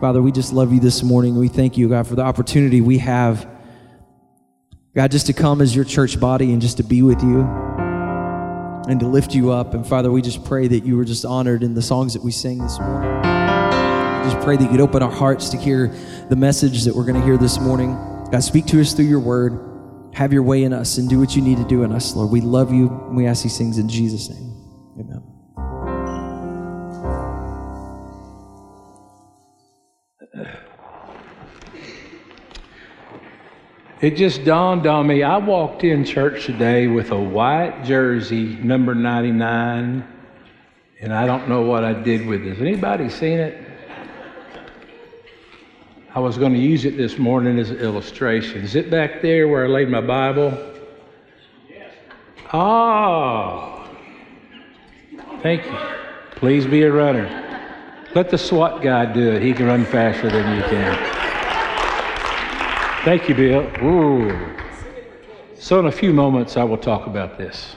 Father, we just love you this morning. We thank you, God, for the opportunity we have, God, just to come as your church body and just to be with you and to lift you up. And Father, we just pray that you were just honored in the songs that we sing this morning. We just pray that you'd open our hearts to hear the message that we're going to hear this morning. God, speak to us through your word. Have your way in us and do what you need to do in us, Lord. We love you. And we ask these things in Jesus' name. It just dawned on me. I walked in church today with a white jersey, number 99, and I don't know what I did with it. Has anybody seen it? I was going to use it this morning as an illustration. Is it back there where I laid my Bible? Yes. Oh. Thank you. Please be a runner. Let the SWAT guy do it. He can run faster than you can. Thank you, Bill. Ooh. So, in a few moments, I will talk about this.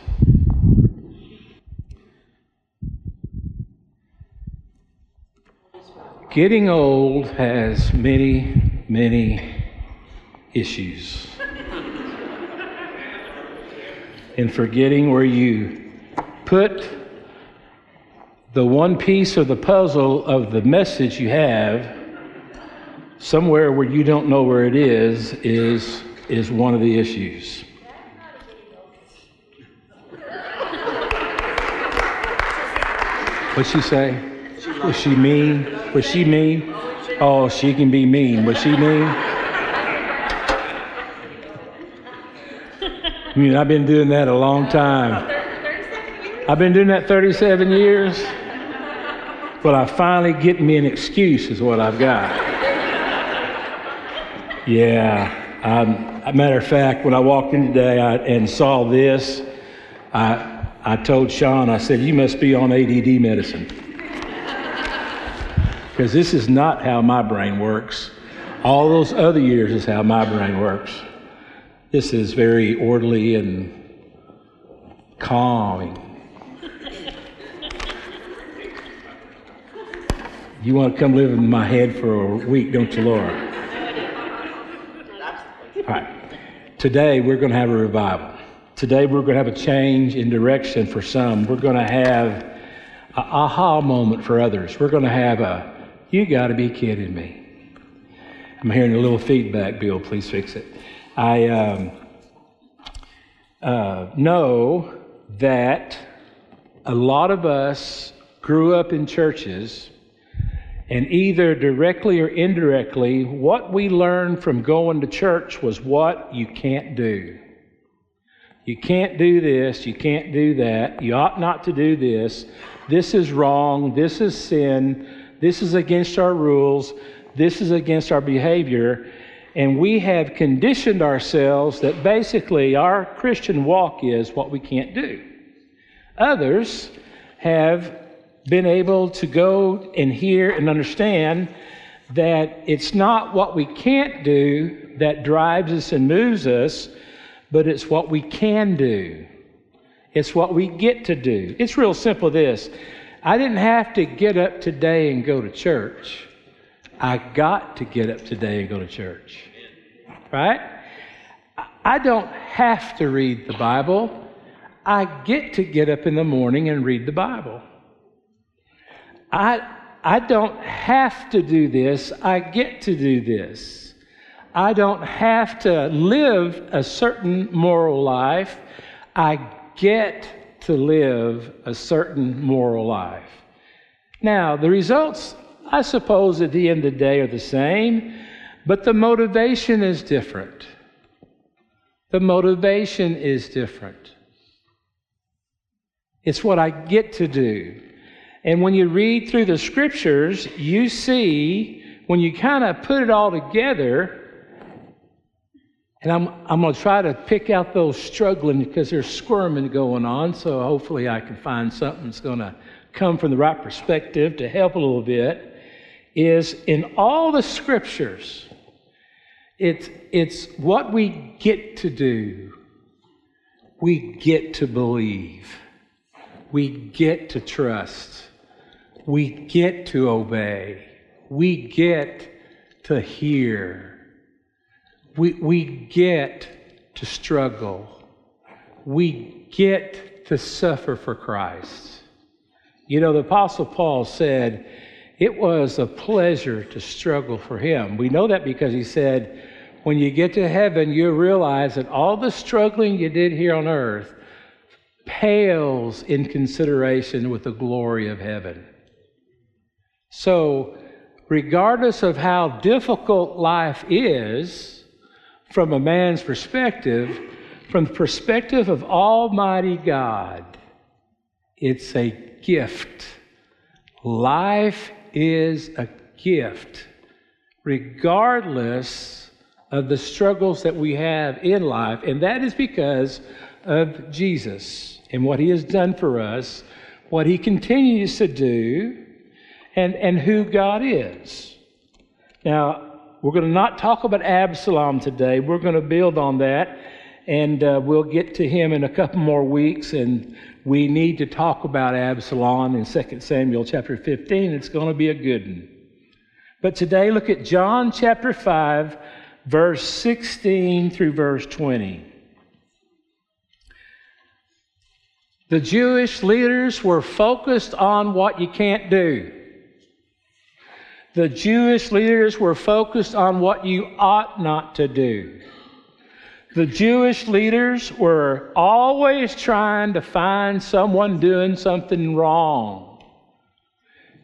Getting old has many, many issues. and forgetting where you put the one piece of the puzzle of the message you have somewhere where you don't know where it is is is one of the issues. What'd she say? Was she mean? Was she mean? Oh, she can be mean. Was she mean? I mean, I've been doing that a long time. I've been doing that 37 years. But I finally get me an excuse, is what I've got. Yeah. Um, a matter of fact, when I walked in today I, and saw this, I, I told Sean, I said, You must be on ADD medicine. Because this is not how my brain works. All those other years is how my brain works. This is very orderly and calming. You want to come live in my head for a week, don't you, Laura? All right. Today we're going to have a revival. Today we're going to have a change in direction for some. We're going to have an aha moment for others. We're going to have a, you got to be kidding me. I'm hearing a little feedback, Bill. Please fix it. I um, uh, know that a lot of us grew up in churches and either directly or indirectly, what we learned from going to church was what you can't do. You can't do this, you can't do that, you ought not to do this. This is wrong, this is sin, this is against our rules, this is against our behavior. And we have conditioned ourselves that basically our Christian walk is what we can't do. Others have been able to go and hear and understand that it's not what we can't do that drives us and moves us, but it's what we can do. It's what we get to do. It's real simple this. I didn't have to get up today and go to church. I got to get up today and go to church. Right? I don't have to read the Bible. I get to get up in the morning and read the Bible. I, I don't have to do this, I get to do this. I don't have to live a certain moral life, I get to live a certain moral life. Now, the results, I suppose, at the end of the day are the same, but the motivation is different. The motivation is different. It's what I get to do. And when you read through the scriptures, you see, when you kind of put it all together, and I'm, I'm going to try to pick out those struggling because there's squirming going on, so hopefully I can find something that's going to come from the right perspective to help a little bit. Is in all the scriptures, it's, it's what we get to do. We get to believe. We get to trust we get to obey. we get to hear. We, we get to struggle. We get to suffer for Christ. You know, the Apostle Paul said it was a pleasure to struggle for him. We know that because he said, when you get to heaven, you realize that all the struggling you did here on earth pales in consideration with the glory of heaven. So, regardless of how difficult life is, from a man's perspective, from the perspective of Almighty God, it's a gift. Life is a gift, regardless of the struggles that we have in life, and that is because of Jesus and what he has done for us, what he continues to do and, and who God is. Now, we're going to not talk about Absalom today. We're going to build on that, and uh, we'll get to him in a couple more weeks. And we need to talk about Absalom in 2 Samuel chapter 15. It's going to be a good one. But today, look at John chapter 5, verse 16 through verse 20. The Jewish leaders were focused on what you can't do. The Jewish leaders were focused on what you ought not to do. The Jewish leaders were always trying to find someone doing something wrong.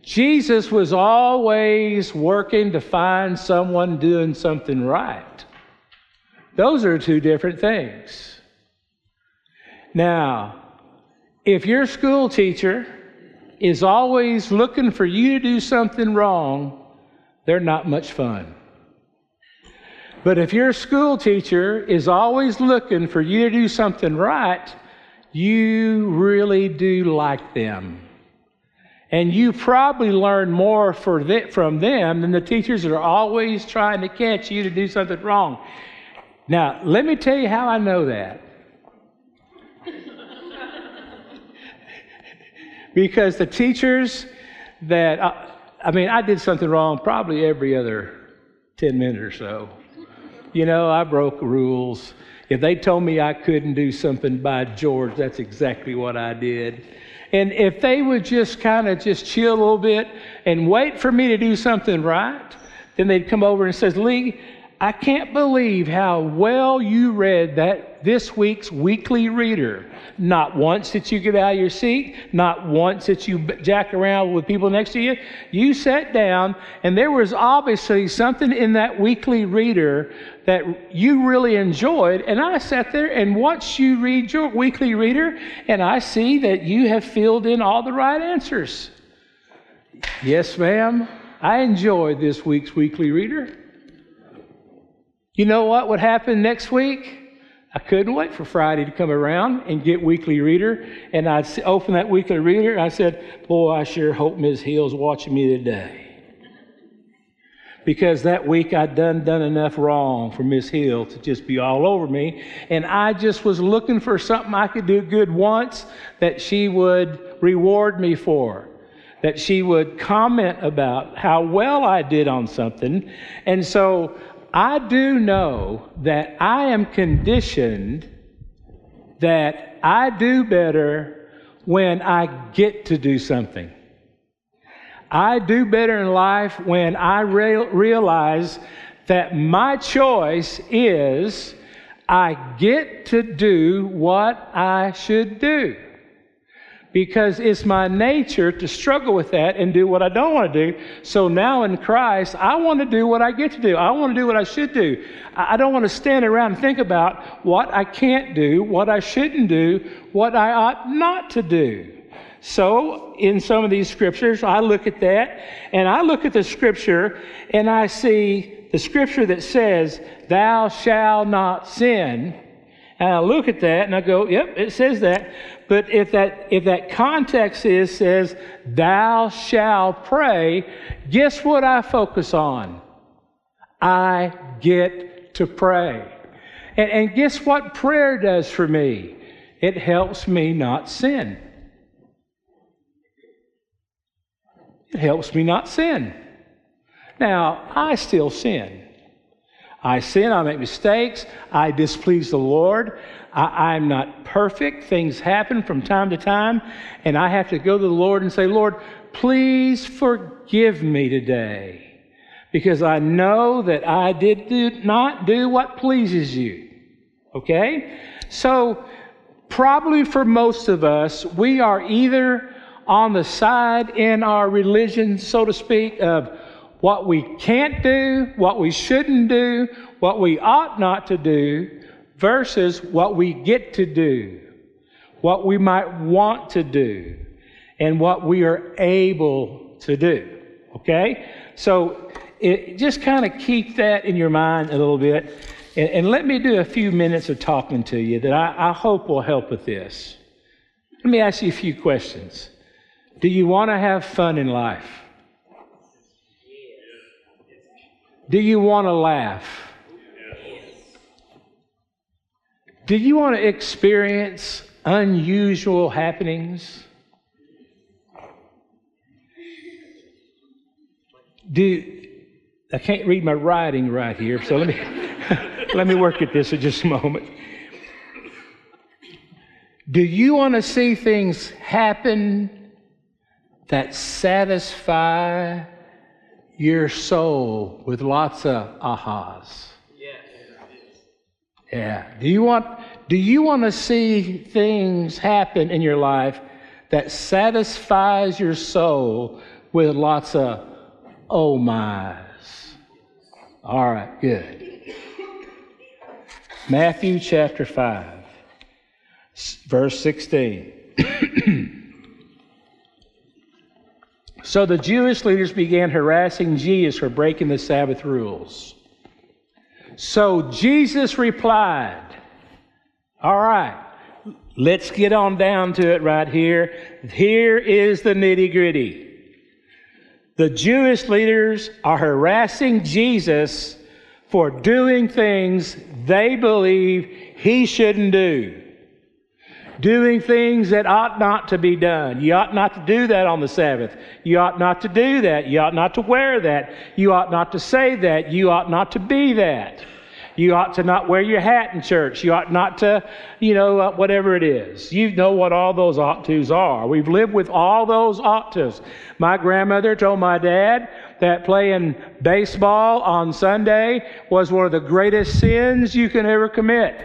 Jesus was always working to find someone doing something right. Those are two different things. Now, if your school teacher is always looking for you to do something wrong, they're not much fun. But if your school teacher is always looking for you to do something right, you really do like them. And you probably learn more from them than the teachers that are always trying to catch you to do something wrong. Now, let me tell you how I know that. Because the teachers that, uh, I mean, I did something wrong probably every other 10 minutes or so. You know, I broke rules. If they told me I couldn't do something by George, that's exactly what I did. And if they would just kind of just chill a little bit and wait for me to do something right, then they'd come over and says, Lee, I can't believe how well you read that this week's weekly reader. Not once did you get out of your seat. Not once did you jack around with people next to you. You sat down, and there was obviously something in that weekly reader that you really enjoyed. And I sat there and watched you read your weekly reader, and I see that you have filled in all the right answers. Yes, ma'am. I enjoyed this week's weekly reader. You know what would happen next week? I couldn't wait for Friday to come around and get Weekly Reader. And I'd open that Weekly Reader and I said, Boy, I sure hope Ms. Hill's watching me today. Because that week I'd done, done enough wrong for Miss Hill to just be all over me. And I just was looking for something I could do good once that she would reward me for. That she would comment about how well I did on something. And so I do know that I am conditioned that I do better when I get to do something. I do better in life when I re- realize that my choice is I get to do what I should do because it's my nature to struggle with that and do what I don't want to do. So now in Christ, I want to do what I get to do. I want to do what I should do. I don't want to stand around and think about what I can't do, what I shouldn't do, what I ought not to do. So, in some of these scriptures, I look at that and I look at the scripture and I see the scripture that says, Thou shalt not sin. And I look at that and I go, Yep, it says that. But if that, if that context is, says, thou shall pray, guess what I focus on? I get to pray. And, and guess what prayer does for me? It helps me not sin. It helps me not sin. Now, I still sin. I sin, I make mistakes, I displease the Lord. I, am not perfect. Things happen from time to time, and I have to go to the Lord and say, Lord, please forgive me today, because I know that I did do, not do what pleases you. Okay? So, probably for most of us, we are either on the side in our religion, so to speak, of what we can't do, what we shouldn't do, what we ought not to do, versus what we get to do, what we might want to do, and what we are able to do. Okay? So it, just kind of keep that in your mind a little bit. And, and, let me do a few minutes of talking to you that I, I hope will help with this. Let me ask you a few questions. Do you want to have fun in life? Do you want to laugh? Do you want to experience unusual happenings? Do I can't read my writing right here, so let me let me work at this for just a moment. Do you want to see things happen that satisfy your soul with lots of ahas. Yeah. Do you want do you want to see things happen in your life that satisfies your soul with lots of oh my's? All right, good. Matthew chapter 5, verse 16. So the Jewish leaders began harassing Jesus for breaking the Sabbath rules. So Jesus replied, All right, let's get on down to it right here. Here is the nitty gritty. The Jewish leaders are harassing Jesus for doing things they believe he shouldn't do doing things that ought not to be done. You ought not to do that on the Sabbath. You ought not to do that. You ought not to wear that. You ought not to say that. You ought not to be that. You ought to not wear your hat in church. You ought not to, you know, uh, whatever it is. You know what all those ought tos are. We've lived with all those ought tos. My grandmother told my dad that playing baseball on Sunday was one of the greatest sins you can ever commit.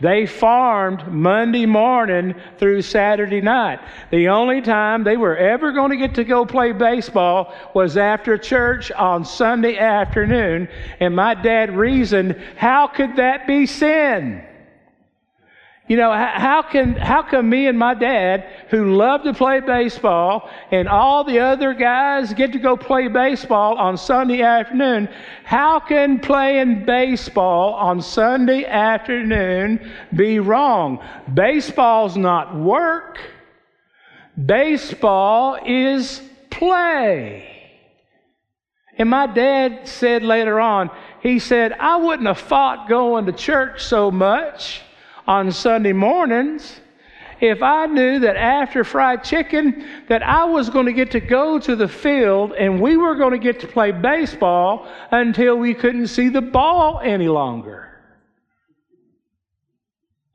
They farmed Monday morning through Saturday night. The only time they were ever going to get to go play baseball was after church on Sunday afternoon. And my dad reasoned, how could that be sin? You know, how can, how can me and my dad, who love to play baseball, and all the other guys get to go play baseball on Sunday afternoon, how can playing baseball on Sunday afternoon be wrong? Baseball's not work. Baseball is play. And my dad said later on, he said, I wouldn't have fought going to church so much on Sunday mornings if I knew that after fried chicken that I was going to get to go to the field and we were going to get to play baseball until we couldn't see the ball any longer.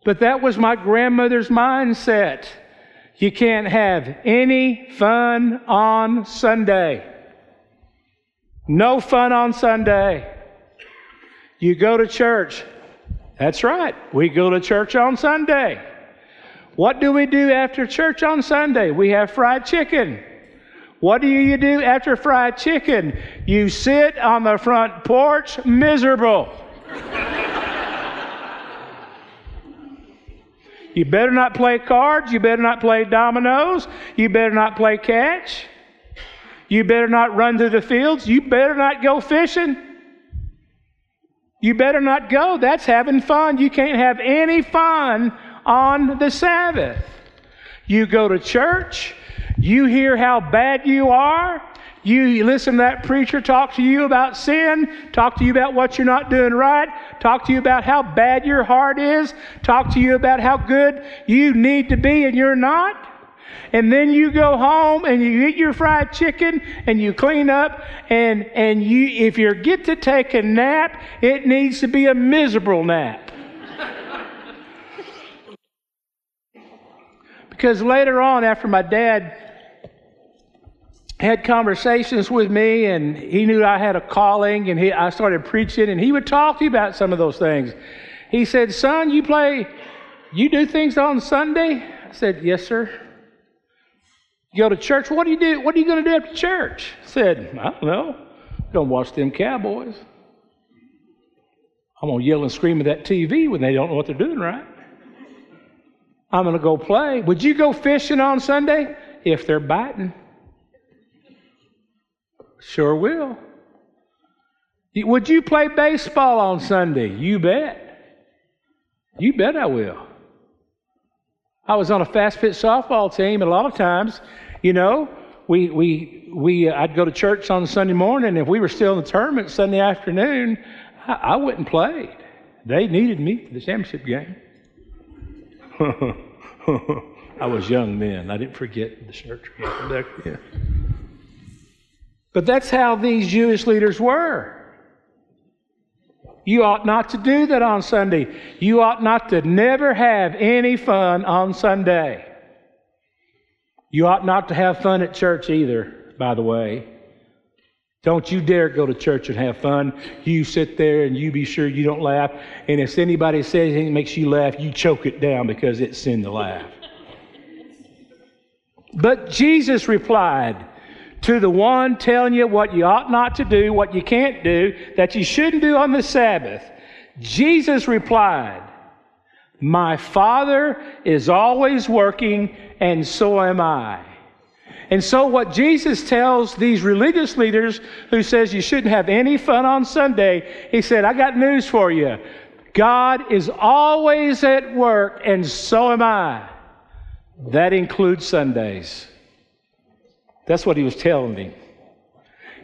But that was my grandmother's mindset. You can't have any fun on Sunday. No fun on Sunday. You go to church. That's right. We go to church on Sunday. What do we do after church on Sunday? We have fried chicken. What do you do after fried chicken? You sit on the front porch miserable. you better not play cards. You better not play dominoes. You better not play catch. You better not run through the fields. You better not go fishing. You better not go. That's having fun. You can't have any fun on the Sabbath. You go to church, you hear how bad you are, you listen to that preacher talk to you about sin, talk to you about what you're not doing right, talk to you about how bad your heart is, talk to you about how good you need to be and you're not. And then you go home and you eat your fried chicken and you clean up and and you if you get to take a nap, it needs to be a miserable nap. because later on after my dad had conversations with me and he knew I had a calling and he, I started preaching and he would talk to you about some of those things. He said, Son, you play, you do things on Sunday? I said, Yes, sir. You go to church, what do you do? What are you going to do after church? Said, I don't know. Don't watch them cowboys. I'm to yell and scream at that TV when they don't know what they're doing right. I'm to go play. Would you go fishing on Sunday? If they're biting. Sure will. Would you play baseball on Sunday? You bet. You bet I will. I was on a fast pitch softball team, and a lot of times, you know, we, we, we, uh, I'd go to church on Sunday morning. If we were still in the tournament Sunday afternoon, I, I wouldn't play. They needed me for the championship game. I was young then. I didn't forget the church. Yeah. But that's how these Jewish leaders were. You ought not to do that on Sunday. You ought not to never have any fun on Sunday. You ought not to have fun at church either, by the way. Don't you dare go to church and have fun. You sit there and you be sure you don't laugh. And if anybody says anything that makes you laugh, you choke it down because it's sin to laugh. But Jesus replied, to the one telling you what you ought not to do, what you can't do, that you shouldn't do on the Sabbath. Jesus replied, My Father is always working, and so am I. And so what Jesus tells these religious leaders who says you shouldn't have any fun on Sunday, he said, I got news for you. God is always at work, and so am I. That includes Sundays. That's what he was telling him.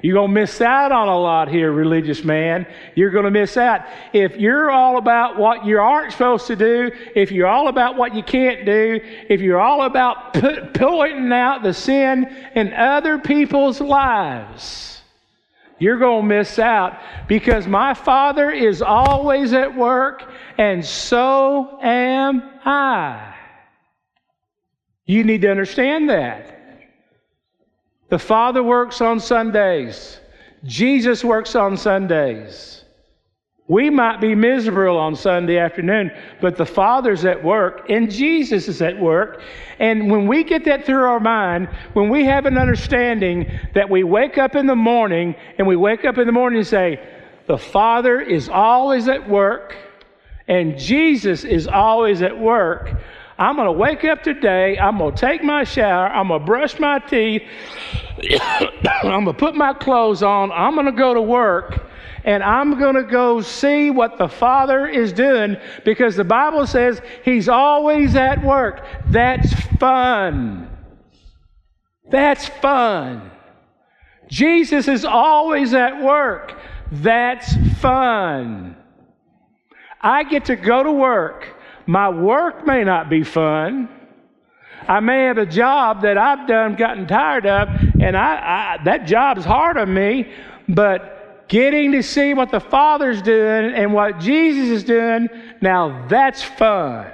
You're going to miss out on a lot here, religious man. You're going to miss out. If you're all about what you aren't supposed to do, if you're all about what you can't do, if you're all about put, pointing out the sin in other people's lives, you're going to miss out because my Father is always at work, and so am I. You need to understand that. The Father works on Sundays. Jesus works on Sundays. We might be miserable on Sunday afternoon, but the Father's at work and Jesus is at work. And when we get that through our mind, when we have an understanding that we wake up in the morning and we wake up in the morning and say, the Father is always at work and Jesus is always at work, I'm going to wake up today. I'm going to take my shower. I'm going to brush my teeth. I'm going to put my clothes on. I'm going to go to work. And I'm going to go see what the Father is doing because the Bible says He's always at work. That's fun. That's fun. Jesus is always at work. That's fun. I get to go to work. My work may not be fun. I may have a job that I've done, gotten tired of, and I, I, that job's hard on me, but getting to see what the Father's doing and what Jesus is doing, now that's fun.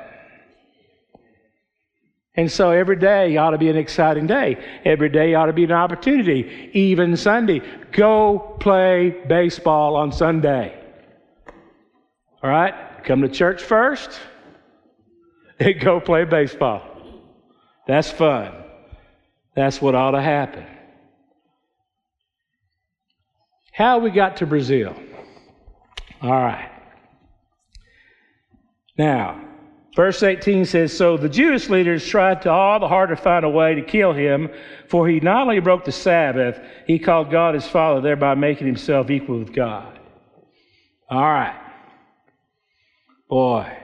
And so every day ought to be an exciting day. Every day ought to be an opportunity. Even Sunday. Go play baseball on Sunday. All right? Come to church first and go play baseball. That's fun. That's what ought to happen. How we got to Brazil? All right. Now, verse 18 says So the Jewish leaders tried to all the harder to find a way to kill him, for he not only broke the Sabbath, he called God his Father, thereby making himself equal with God. All right. Boy,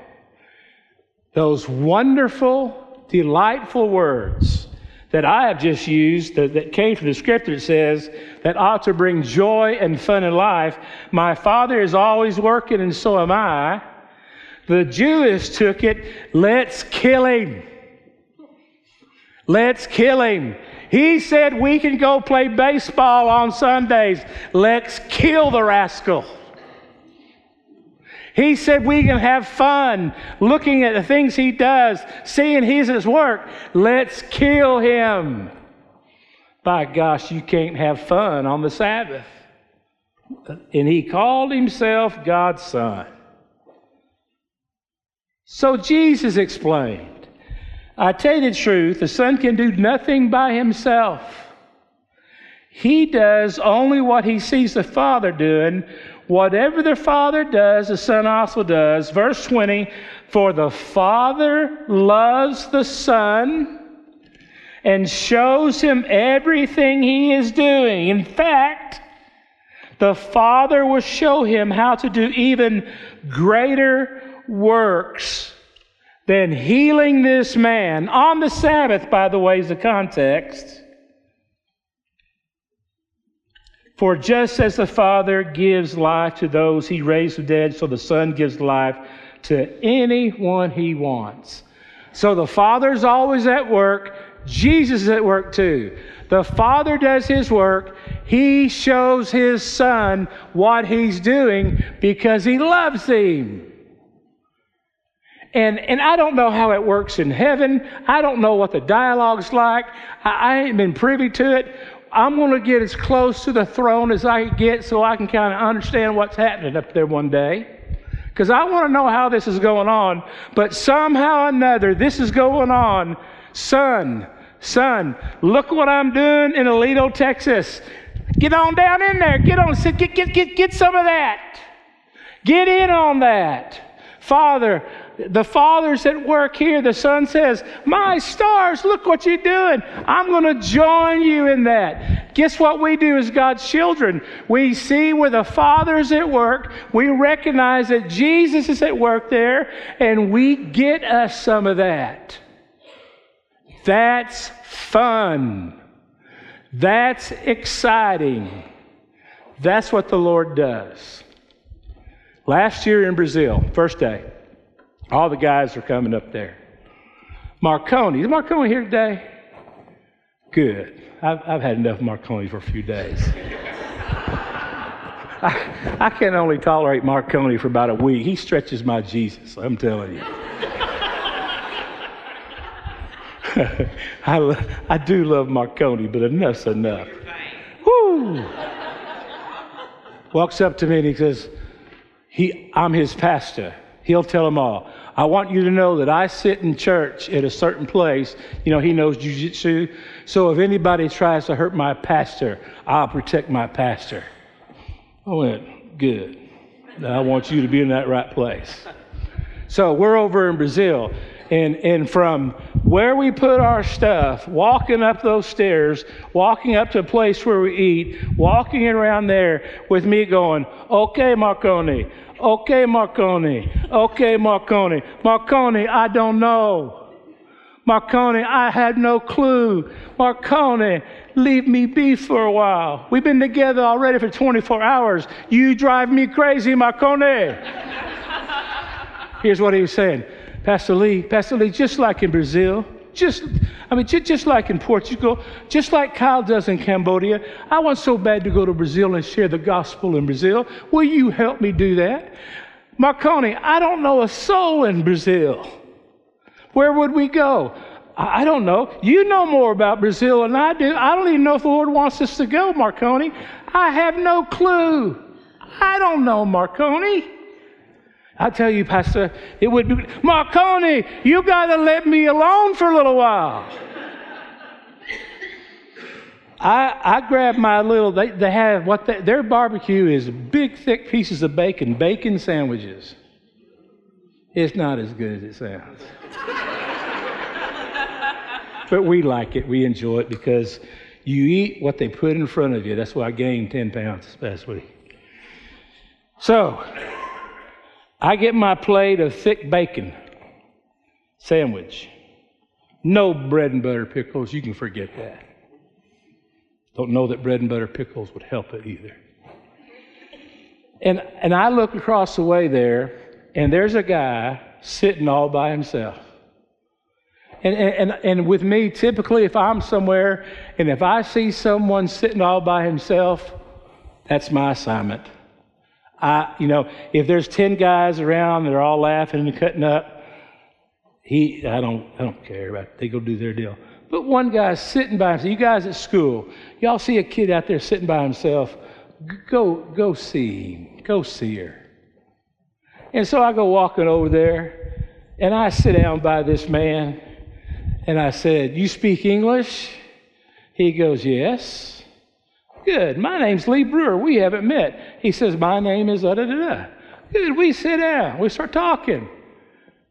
those wonderful, delightful words that I have just used that, that, came from the scripture that says that ought to bring joy and fun in life. My Father is always working, and so am I. The Jews took it, let's kill him. Let's kill him. He said we can go play baseball on Sundays. Let's kill the rascal. He said we can have fun looking at the things he does, seeing he's his work. Let's kill him. By gosh, you can't have fun on the Sabbath. And he called himself God's Son. So Jesus explained I tell you the truth, the Son can do nothing by himself. He does only what he sees the Father doing. Whatever the Father does, the Son also does. Verse 20 For the Father loves the Son and shows him everything he is doing. In fact, the Father will show him how to do even greater works than healing this man on the Sabbath, by the way, is the context. For just as the Father gives life to those he raised from the dead, so the Son gives life to anyone he wants. So the Father's always at work. Jesus is at work too. The Father does his work. He shows his Son what he's doing because he loves him. And, and I don't know how it works in heaven. I don't know what the dialogue's like. I, I ain't been privy to it. I'm going to get as close to the throne as I can get so I can kind of understand what's happening up there one day. Because I want to know how this is going on. But somehow or another, this is going on. Son, son, look what I'm doing in Aledo, Texas. Get on down in there. Get on. Get, get, get, get some of that. Get in on that. Father, the Father's at work here. The Son says, My stars, look what you're doing. I'm going to join you in that. Guess what we do as God's children? We see where the Father's at work. We recognize that Jesus is at work there, and we get us some of that. That's fun. That's exciting. That's what the Lord does. Last year in Brazil, first day, all the guys are coming up there. Marconi, is Marconi here today? Good. I've, I've had enough Marconi for a few days. I, I can only tolerate Marconi for about a week. He stretches my Jesus, I'm telling you. I, I do love Marconi, but enough's enough. Woo! Walks up to me and he says, he, I'm his pastor. He'll tell them all. I want you to know that I sit in church at a certain place. You know, he knows jujitsu. So if anybody tries to hurt my pastor, I'll protect my pastor. I went, good. I want you to be in that right place. So we're over in Brazil. And, and from where we put our stuff, walking up those stairs, walking up to a place where we eat, walking around there with me going, okay, Marconi, okay, Marconi, okay, Marconi, Marconi, I don't know. Marconi, I had no clue. Marconi, leave me be for a while. We've been together already for 24 hours. You drive me crazy, Marconi. Here's what he was saying. Pastor Lee, Pastor Lee, just like in Brazil, just, I mean, just, just like in Portugal, just like Kyle does in Cambodia, I want so bad to go to Brazil and share the gospel in Brazil. Will you help me do that? Marconi, I don't know a soul in Brazil. Where would we go? I don't know. You know more about Brazil than I do. I don't even know if the Lord wants us to go, Marconi. I have no clue. I don't know, Marconi. I tell you, Pastor, it would be, Marconi, you got to let me alone for a little while. I, I grabbed my little, they, they have what they, their barbecue is big, thick pieces of bacon, bacon sandwiches. It's not as good as it sounds. but we like it, we enjoy it because you eat what they put in front of you. That's why I gained 10 pounds this past week. So, I get my plate of thick bacon sandwich. No bread and butter pickles. You can forget that. Don't know that bread and butter pickles would help it either. And, and I look across the way there, and there's a guy sitting all by himself. and, and, and with me, typically, if I'm somewhere and if I see someone sitting all by himself, that's my assignment. I, you know, if there's 10 guys around, they're all laughing and cutting up, he, I don't, I don't care about it. They go do their deal. But one guy's sitting by himself. You guys at school, y'all see a kid out there sitting by himself, go, go see him. Go see her. And so I go walking over there, and I sit down by this man, and I said, You speak English? He goes, Yes. Good. My name's Lee Brewer. We haven't met. He says, My name is da da da. Good. We sit down. We start talking.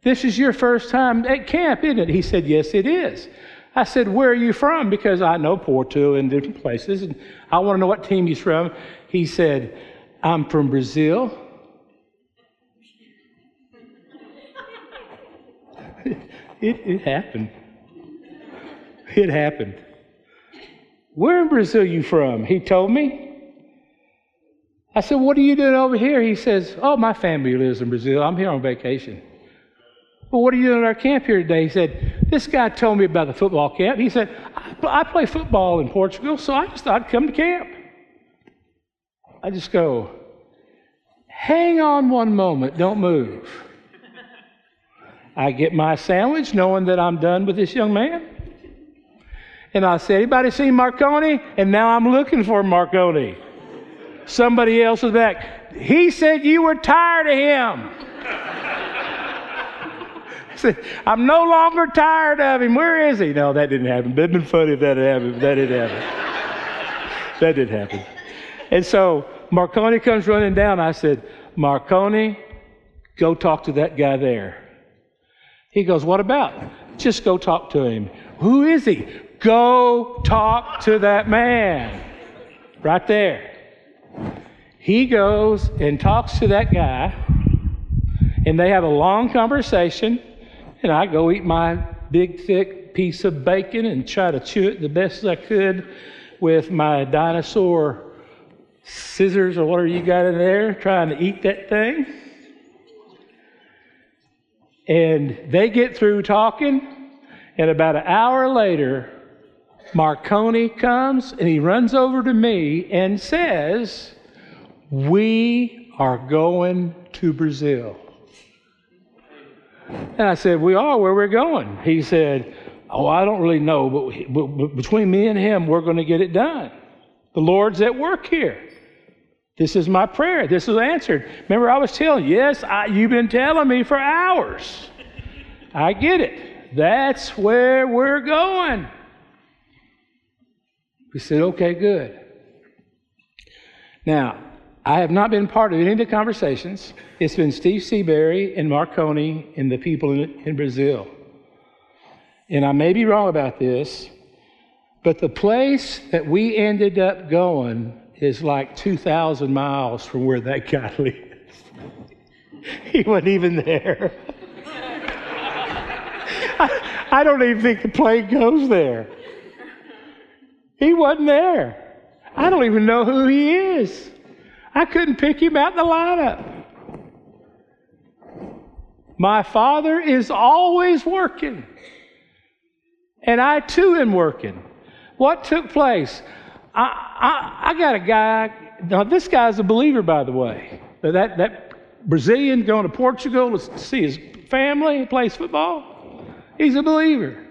This is your first time at camp, isn't it? He said, Yes, it is. I said, Where are you from? Because I know Porto and different places, and I want to know what team he's from. He said, I'm from Brazil. it, it happened. It happened. Where in Brazil you from? He told me. I said, What are you doing over here? He says, Oh, my family lives in Brazil. I'm here on vacation. Well, what are you doing at our camp here today? He said, This guy told me about the football camp. He said, I, I play football in Portugal, so I just thought I'd come to camp. I just go, Hang on one moment, don't move. I get my sandwich knowing that I'm done with this young man. And I said, Anybody seen Marconi? And now I'm looking for Marconi. Somebody else was back. He said you were tired of him. I said, I'm no longer tired of him. Where is he? No, that didn't happen. It'd been funny if that had happened. That didn't happen. that didn't happen. And so Marconi comes running down. I said, Marconi, go talk to that guy there. He goes, What about? Just go talk to him. Who is he? Go talk to that man. Right there. He goes and talks to that guy, and they have a long conversation. And I go eat my big, thick piece of bacon and try to chew it the best as I could with my dinosaur scissors or whatever you got in there, trying to eat that thing. And they get through talking, and about an hour later, Marconi comes and he runs over to me and says, We are going to Brazil. And I said, We are where we're going. He said, Oh, I don't really know, but, but, but between me and him, we're going to get it done. The Lord's at work here. This is my prayer. This is answered. Remember, I was telling yes, I, you've been telling me for hours. I get it. That's where we're going. We said, okay, good. Now, I have not been part of any of the conversations. It's been Steve Seabury and Marconi and the people in, in Brazil. And I may be wrong about this, but the place that we ended up going is like 2,000 miles from where that guy lives. he wasn't even there. I, I don't even think the plane goes there. He wasn't there. I don't even know who he is. I couldn't pick him out in the lineup. My father is always working. And I too am working. What took place? I, I, I got a guy, now this guy's a believer, by the way. That, that Brazilian going to Portugal to see his family, plays football. He's a believer.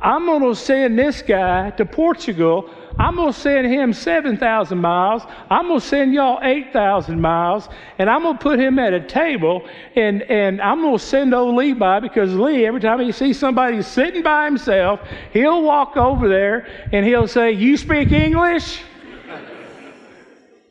I'm going to send this guy to Portugal. I'm going to send him 7,000 miles. I'm going to send y'all 8,000 miles. And I'm going to put him at a table. And, and I'm going to send old Lee by because Lee, every time he sees somebody sitting by himself, he'll walk over there and he'll say, You speak English?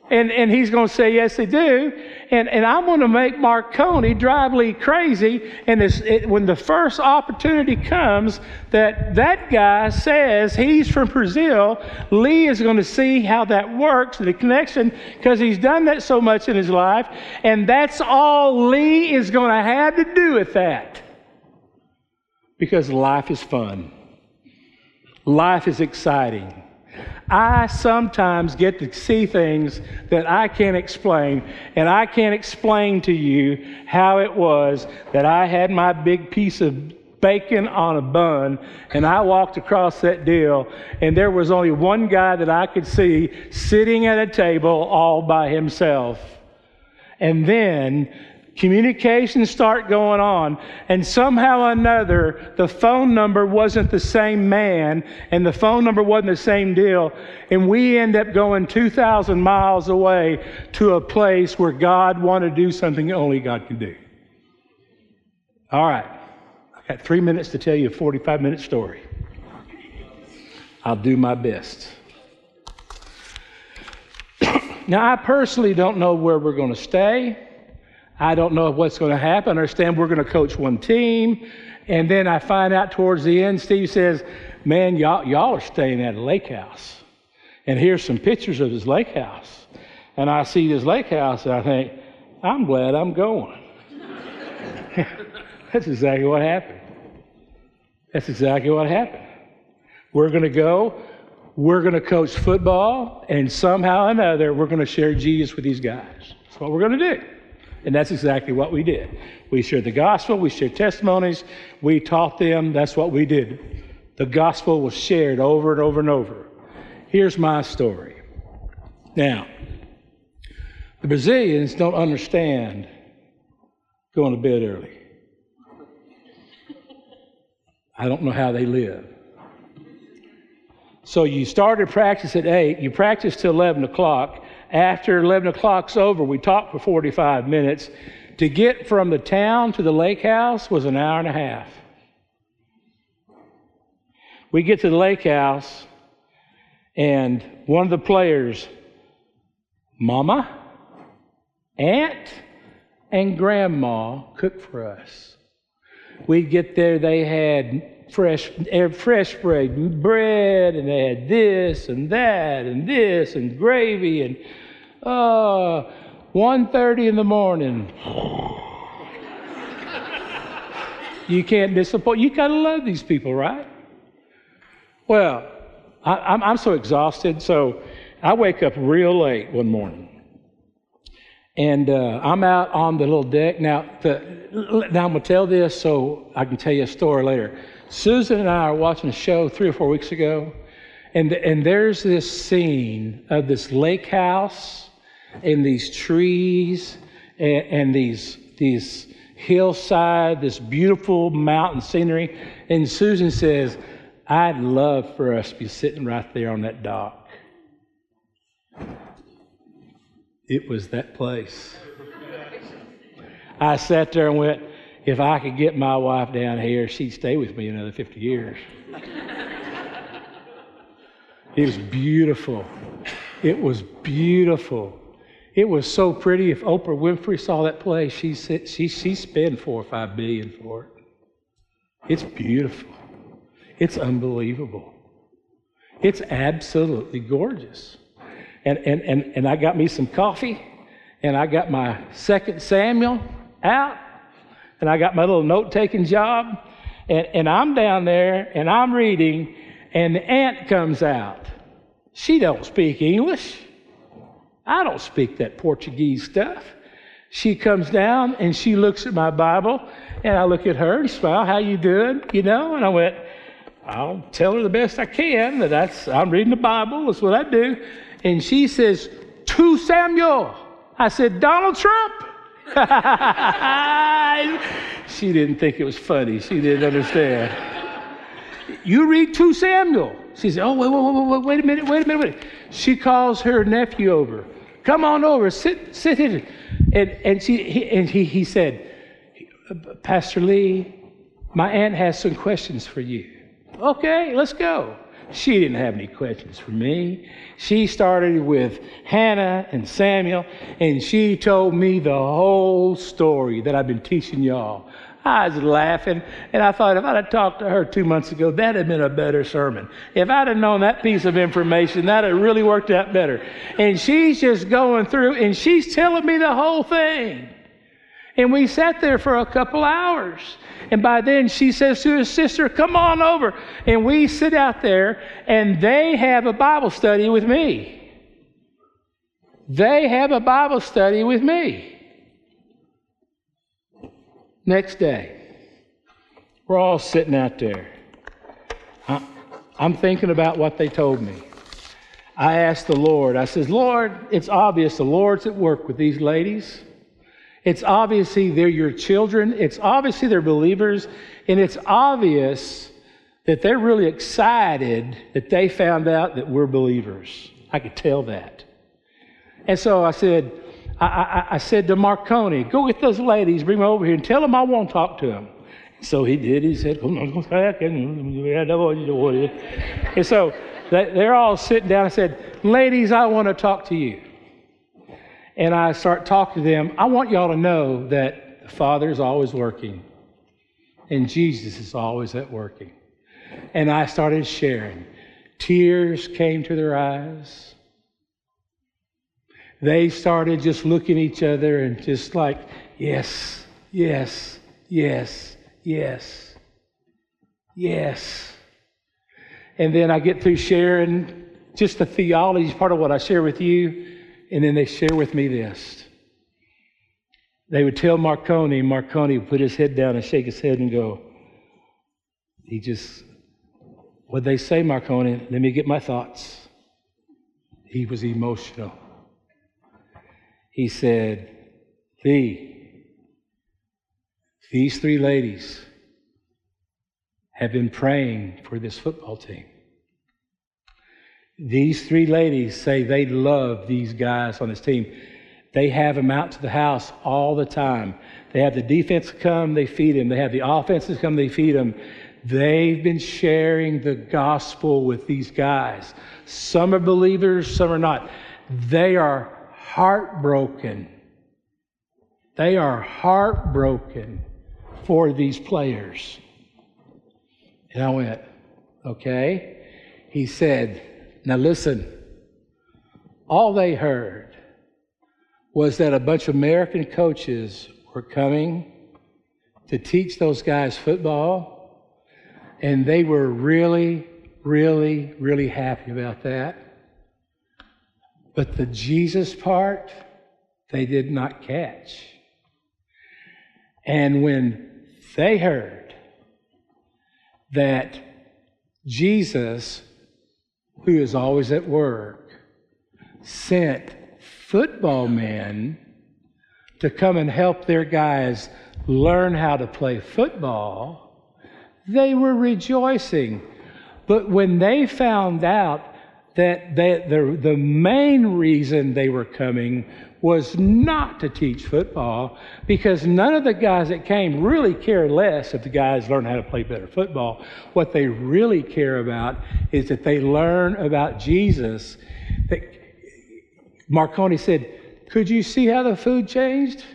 And, and he's going to say, Yes, they do. And, and I'm going to make Marconi drive Lee crazy. And it, when the first opportunity comes that that guy says he's from Brazil, Lee is going to see how that works, the connection, because he's done that so much in his life. And that's all Lee is going to have to do with that. Because life is fun, life is exciting. I sometimes get to see things that I can't explain, and I can't explain to you how it was that I had my big piece of bacon on a bun, and I walked across that deal, and there was only one guy that I could see sitting at a table all by himself. And then communications start going on, and somehow or another, the phone number wasn't the same man, and the phone number wasn't the same deal, and we end up going 2,000 miles away to a place where God wanted to do something only God can do. All right, I've got three minutes to tell you a 45 minute story. I'll do my best. now, I personally don't know where we're going to stay. I don't know what's going to happen. I understand we're going to coach one team. And then I find out towards the end, Steve says, Man, y'all, y'all are staying at a lake house. And here's some pictures of his lake house. And I see this lake house and I think, I'm glad I'm going. That's exactly what happened. That's exactly what happened. We're going to go, we're going to coach football, and somehow or another, we're going to share Jesus with these guys. That's what we're going to do. And that's exactly what we did. We shared the gospel, we shared testimonies, we taught them. That's what we did. The gospel was shared over and over and over. Here's my story. Now, the Brazilians don't understand going to bed early. I don't know how they live. So you started practice at 8, you practice till 11 o'clock, after 11 o'clock's over, we talked for 45 minutes. To get from the town to the lake house was an hour and a half. We get to the lake house, and one of the players, Mama, Aunt, and Grandma cooked for us. We'd get there, they had fresh, eh, fresh bread, bread, and they had this and that and this and gravy and uh, 1.30 in the morning. you can't disappoint. You gotta love these people, right? Well, I, am so exhausted, so I wake up real late one morning. And uh, I'm out on the little deck. Now, the, now I'm to tell this so I can tell you a story later. Susan and I are watching a show three or four weeks ago, and, and there's this scene of this lake house and these trees and, and these, these hillside, this beautiful mountain scenery. And Susan says, I'd love for us to be sitting right there on that dock. It was that place. I sat there and went, if I could get my wife down here, she'd stay with me another 50 years. it was beautiful. It was beautiful. It was so pretty. If Oprah Winfrey saw that place, she she she spend four or five billion for it. It's beautiful. It's unbelievable. It's absolutely gorgeous. And and and and I got me some coffee, and I got my second Samuel out, and I got my little note-taking job, and, and I'm down there and I'm reading, and the aunt comes out. She don't speak English. I don't speak that Portuguese stuff. She comes down and she looks at my Bible, and I look at her and smile, How you doing? You know, and I went, I'll tell her the best I can that that's, I'm reading the Bible, that's what I do. And she says, To Samuel. I said, Donald Trump. she didn't think it was funny. She didn't understand. you read 2 Samuel. She said, Oh, wait, wait, wait, wait wait a minute, wait a minute, wait. She calls her nephew over. Come on over, sit, sit here. And, and, she, he, and he, he said, Pastor Lee, my aunt has some questions for you. Okay, let's go. She didn't have any questions for me. She started with Hannah and Samuel, and she told me the whole story that I've been teaching y'all I was laughing, and I thought if I'd have talked to her two months ago, that'd have been a better sermon. If I'd have known that piece of information, that'd have really worked out better. And she's just going through, and she's telling me the whole thing. And we sat there for a couple hours. And by then she says to her sister, Come on over. And we sit out there, and they have a Bible study with me. They have a Bible study with me. Next day, We're all sitting out there. I, I'm thinking about what they told me. I asked the Lord, I says, Lord, it's obvious the Lord's at work with these ladies. It's obviously they're your children. It's obviously they're believers. And it's obvious that they're really excited that they found out that we're believers. I could tell that. And so I said, I, I, I said to Marconi, go get those ladies, bring them over here and tell them I won't talk to them. So he did. He said, come on, come here." and so they're all sitting down. I said, ladies, I want to talk to you. And I start talking to them. I want y'all to know that the Father is always working and Jesus is always at working. And I started sharing. Tears came to their eyes. They started just looking at each other and just like, yes, yes, yes, yes, yes. And then I get through sharing just the theology part of what I share with you, and then they share with me this. They would tell Marconi, Marconi would put his head down and shake his head and go, he just, what they say, Marconi, let me get my thoughts. He was emotional. He said, Lee, these three ladies have been praying for this football team. These three ladies say they love these guys on this team. They have them out to the house all the time. They have the defense come, they feed them. They have the offenses come, they feed them. They've been sharing the gospel with these guys. Some are believers, some are not. They are heartbroken. They are heartbroken for these players. And I went, okay. He said, now listen, all they heard was that a bunch of American coaches were coming to teach those guys football and they were really, really, really happy about that. But the Jesus part, they did not catch. And when they heard that Jesus, who is always at work, sent football men to come and help their guys learn how to play football, they were rejoicing. But when they found out that they, the, the main reason they were coming was not to teach football, because none of the guys that came really care less if the guys learn how to play better football. What they really care about is that they learn about Jesus. That Marconi said, Could you see how the food changed?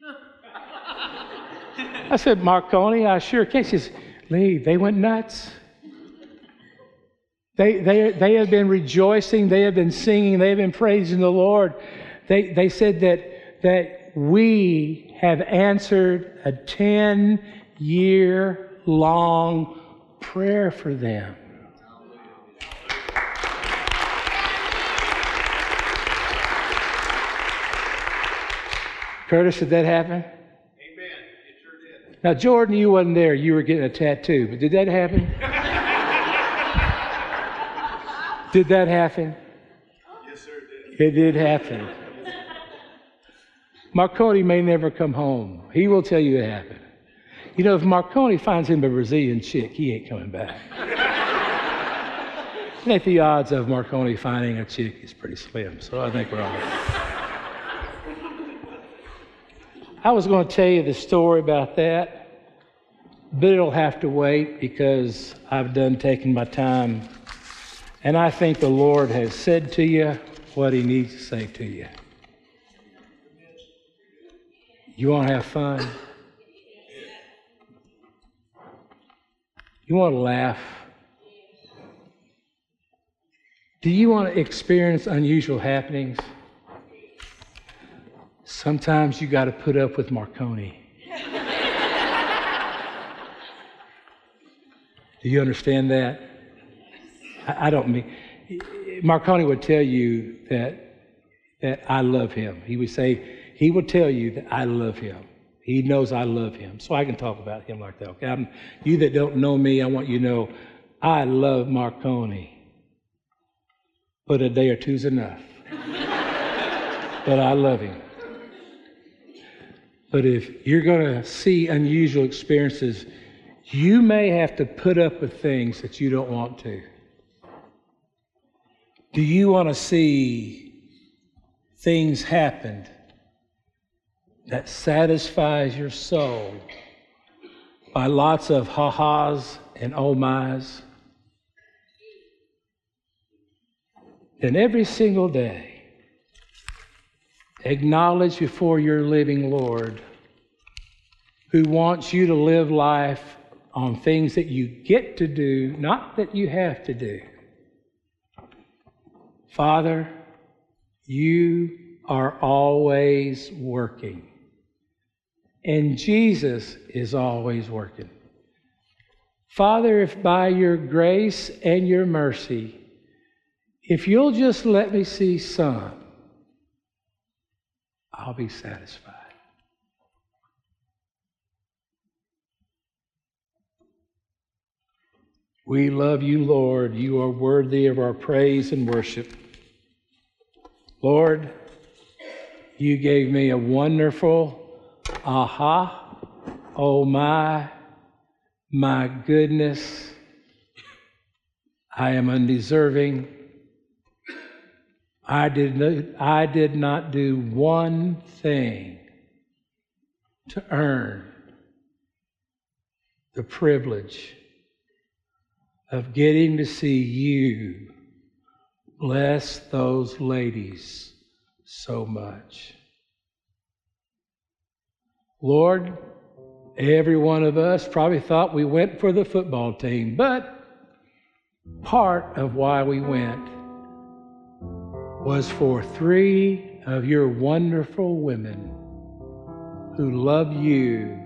I said, Marconi, I sure can. She says, Lee, they went nuts. They, they, they have been rejoicing, they have been singing, they have been praising the Lord. They, they said that, that we have answered a 10 year long prayer for them. Curtis, did that happen? Amen. It sure did. Now, Jordan, you wasn't there. You were getting a tattoo. But did that happen? Did that happen? Yes, sir, it did. It did happen. Marconi may never come home. He will tell you it happened. You know, if Marconi finds him a Brazilian chick, he ain't coming back. I think the odds of Marconi finding a chick is pretty slim, so I think we're all right. I was going to tell you the story about that, but it'll have to wait because I've done taking my time. And I think the Lord has said to you what He needs to say to you. You want to have fun? You want to laugh? Do you want to experience unusual happenings? Sometimes you got to put up with Marconi. Do you understand that? I, don't mean. Marconi would tell you that that I love him. He would say he would tell you that I love him. He knows I love him, so I can talk about him like that. Okay, I'm, you that don't know me, I want you to know I love Marconi, but a day or two's enough. but I love him. But if you're going to see unusual experiences, you may have to put up with things that you don't want to. Do you want to see things happen that satisfies your soul by lots of ha-has and oh my's? Then every single day, acknowledge before your living Lord who wants you to live life on things that you get to do, not that you have to do. Father, you are always working. And Jesus is always working. Father, if by your grace and your mercy, if you'll just let me see some, I'll be satisfied. We love you, Lord. You are worthy of our praise and worship. Lord, you gave me a wonderful aha, oh my, my goodness. I am undeserving. I did, not, I did not do one thing to earn the privilege of getting to see you bless those ladies so much. Lord, every one of us probably thought we went for the football team, but part of why we went was for three of your wonderful women who love you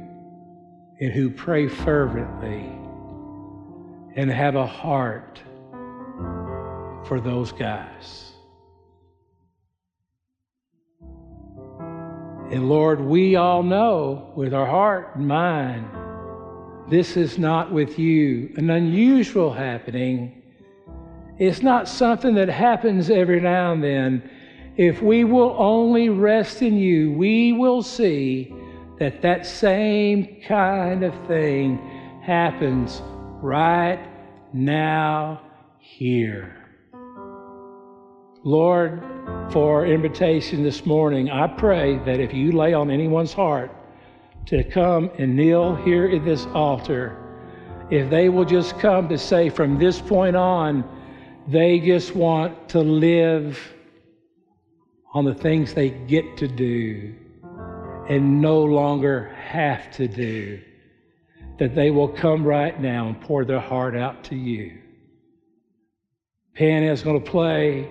and who pray fervently and have a heart for those guys. And Lord, we all know with our heart and mind, this is not with you an unusual happening. It's not something that happens every now and then. If we will only rest in you, we will see that that same kind of thing happens right now here. Lord, for invitation this morning, I pray that if you lay on anyone's heart to come and kneel here at this altar, if they will just come to say from this point on, they just want to live on the things they get to do and no longer have to do that they will come right now and pour their heart out to you. Pan is going to play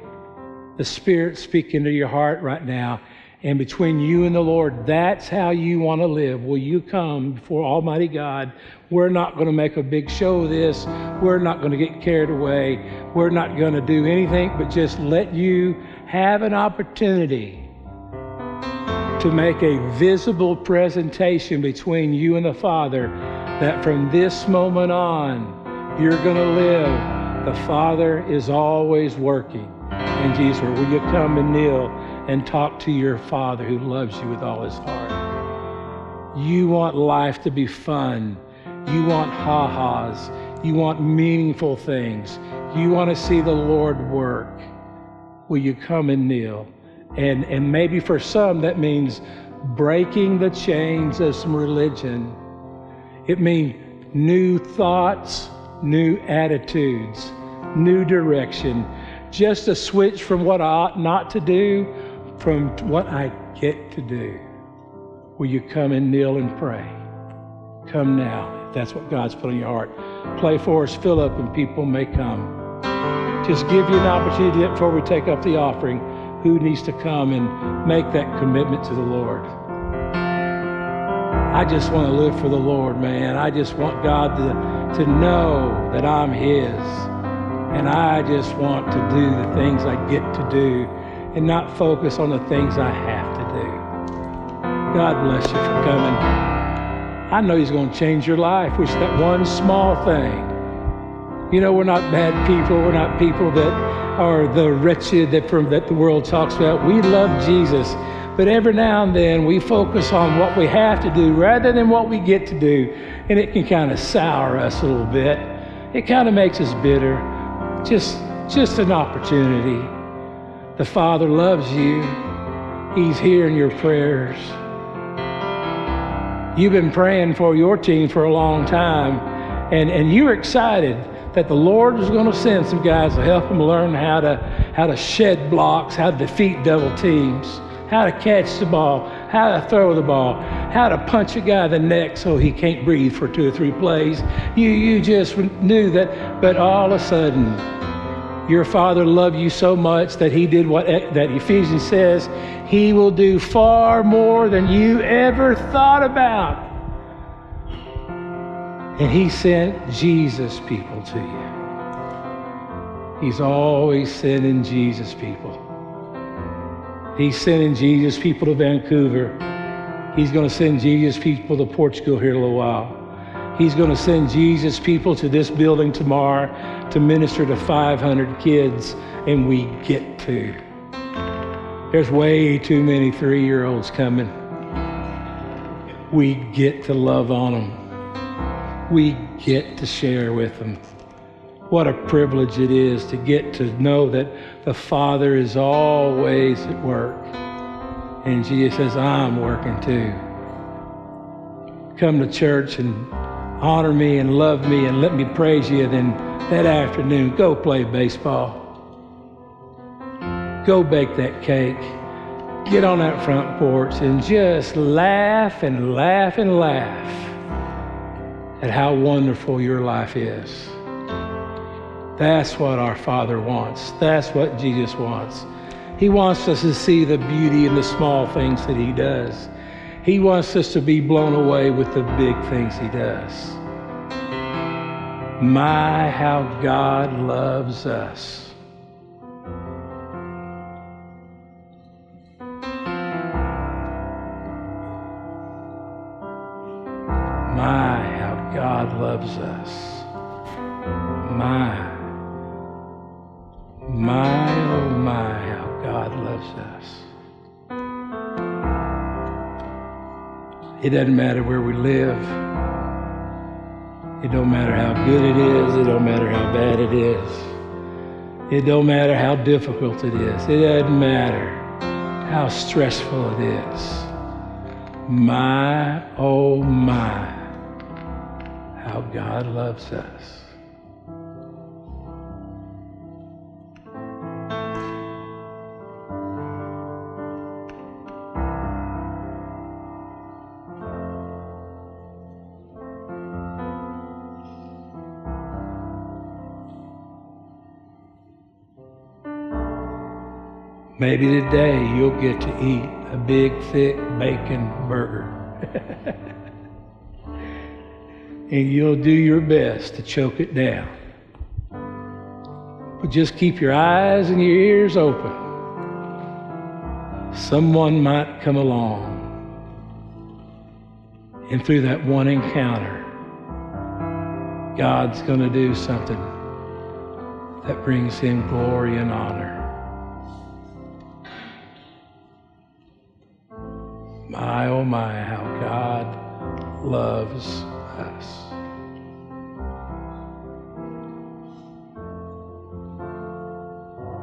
the Spirit speak into your heart right now. And between you and the Lord, that's how you want to live. Will you come before Almighty God? We're not going to make a big show of this. We're not going to get carried away. We're not going to do anything but just let you have an opportunity to make a visible presentation between you and the Father that from this moment on, you're going to live. The Father is always working. And Jesus, will you come and kneel and talk to your Father who loves you with all his heart? You want life to be fun. You want ha-has. You want meaningful things. You want to see the Lord work. Will you come and kneel? And, and maybe for some, that means breaking the chains of some religion it means new thoughts, new attitudes, new direction. Just a switch from what I ought not to do from what I get to do. Will you come and kneel and pray? Come now, if that's what God's put in your heart. Play for us, Philip, and people may come. Just give you an opportunity before we take up the offering. Who needs to come and make that commitment to the Lord? I just want to live for the Lord, man. I just want God to, to know that I'm His. And I just want to do the things I get to do and not focus on the things I have to do. God bless you for coming. I know He's going to change your life with that one small thing. You know, we're not bad people. We're not people that are the wretched that, from, that the world talks about. We love Jesus. But every now and then we focus on what we have to do rather than what we get to do. And it can kind of sour us a little bit. It kind of makes us bitter. Just, just an opportunity. The Father loves you. He's hearing your prayers. You've been praying for your team for a long time, and, and you're excited that the Lord is going to send some guys to help them learn how to, how to shed blocks, how to defeat double teams, how to catch the ball, how to throw the ball, how to punch a guy in the neck so he can't breathe for two or three plays. You, you just knew that, but all of a sudden, your father loved you so much that he did what that Ephesians says he will do far more than you ever thought about. And he sent Jesus people to you. He's always sending Jesus people. He's sending Jesus people to Vancouver. He's going to send Jesus people to Portugal here in a little while. He's going to send Jesus people to this building tomorrow to minister to 500 kids, and we get to. There's way too many three year olds coming. We get to love on them, we get to share with them. What a privilege it is to get to know that the Father is always at work. And Jesus says, I'm working too. Come to church and honor me and love me and let me praise you. Then that afternoon, go play baseball. Go bake that cake. Get on that front porch and just laugh and laugh and laugh at how wonderful your life is. That's what our Father wants. That's what Jesus wants. He wants us to see the beauty in the small things that He does. He wants us to be blown away with the big things He does. My, how God loves us. My, how God loves us. My, It doesn't matter where we live. It don't matter how good it is. It don't matter how bad it is. It don't matter how difficult it is. It doesn't matter how stressful it is. My, oh my, how God loves us. Maybe today you'll get to eat a big, thick bacon burger. and you'll do your best to choke it down. But just keep your eyes and your ears open. Someone might come along. And through that one encounter, God's going to do something that brings him glory and honor. My, oh my, how God loves us.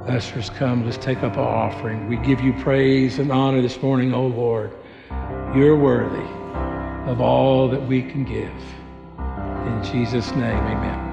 Ushers, come, let's take up our offering. We give you praise and honor this morning, O oh Lord. You're worthy of all that we can give. In Jesus' name, amen.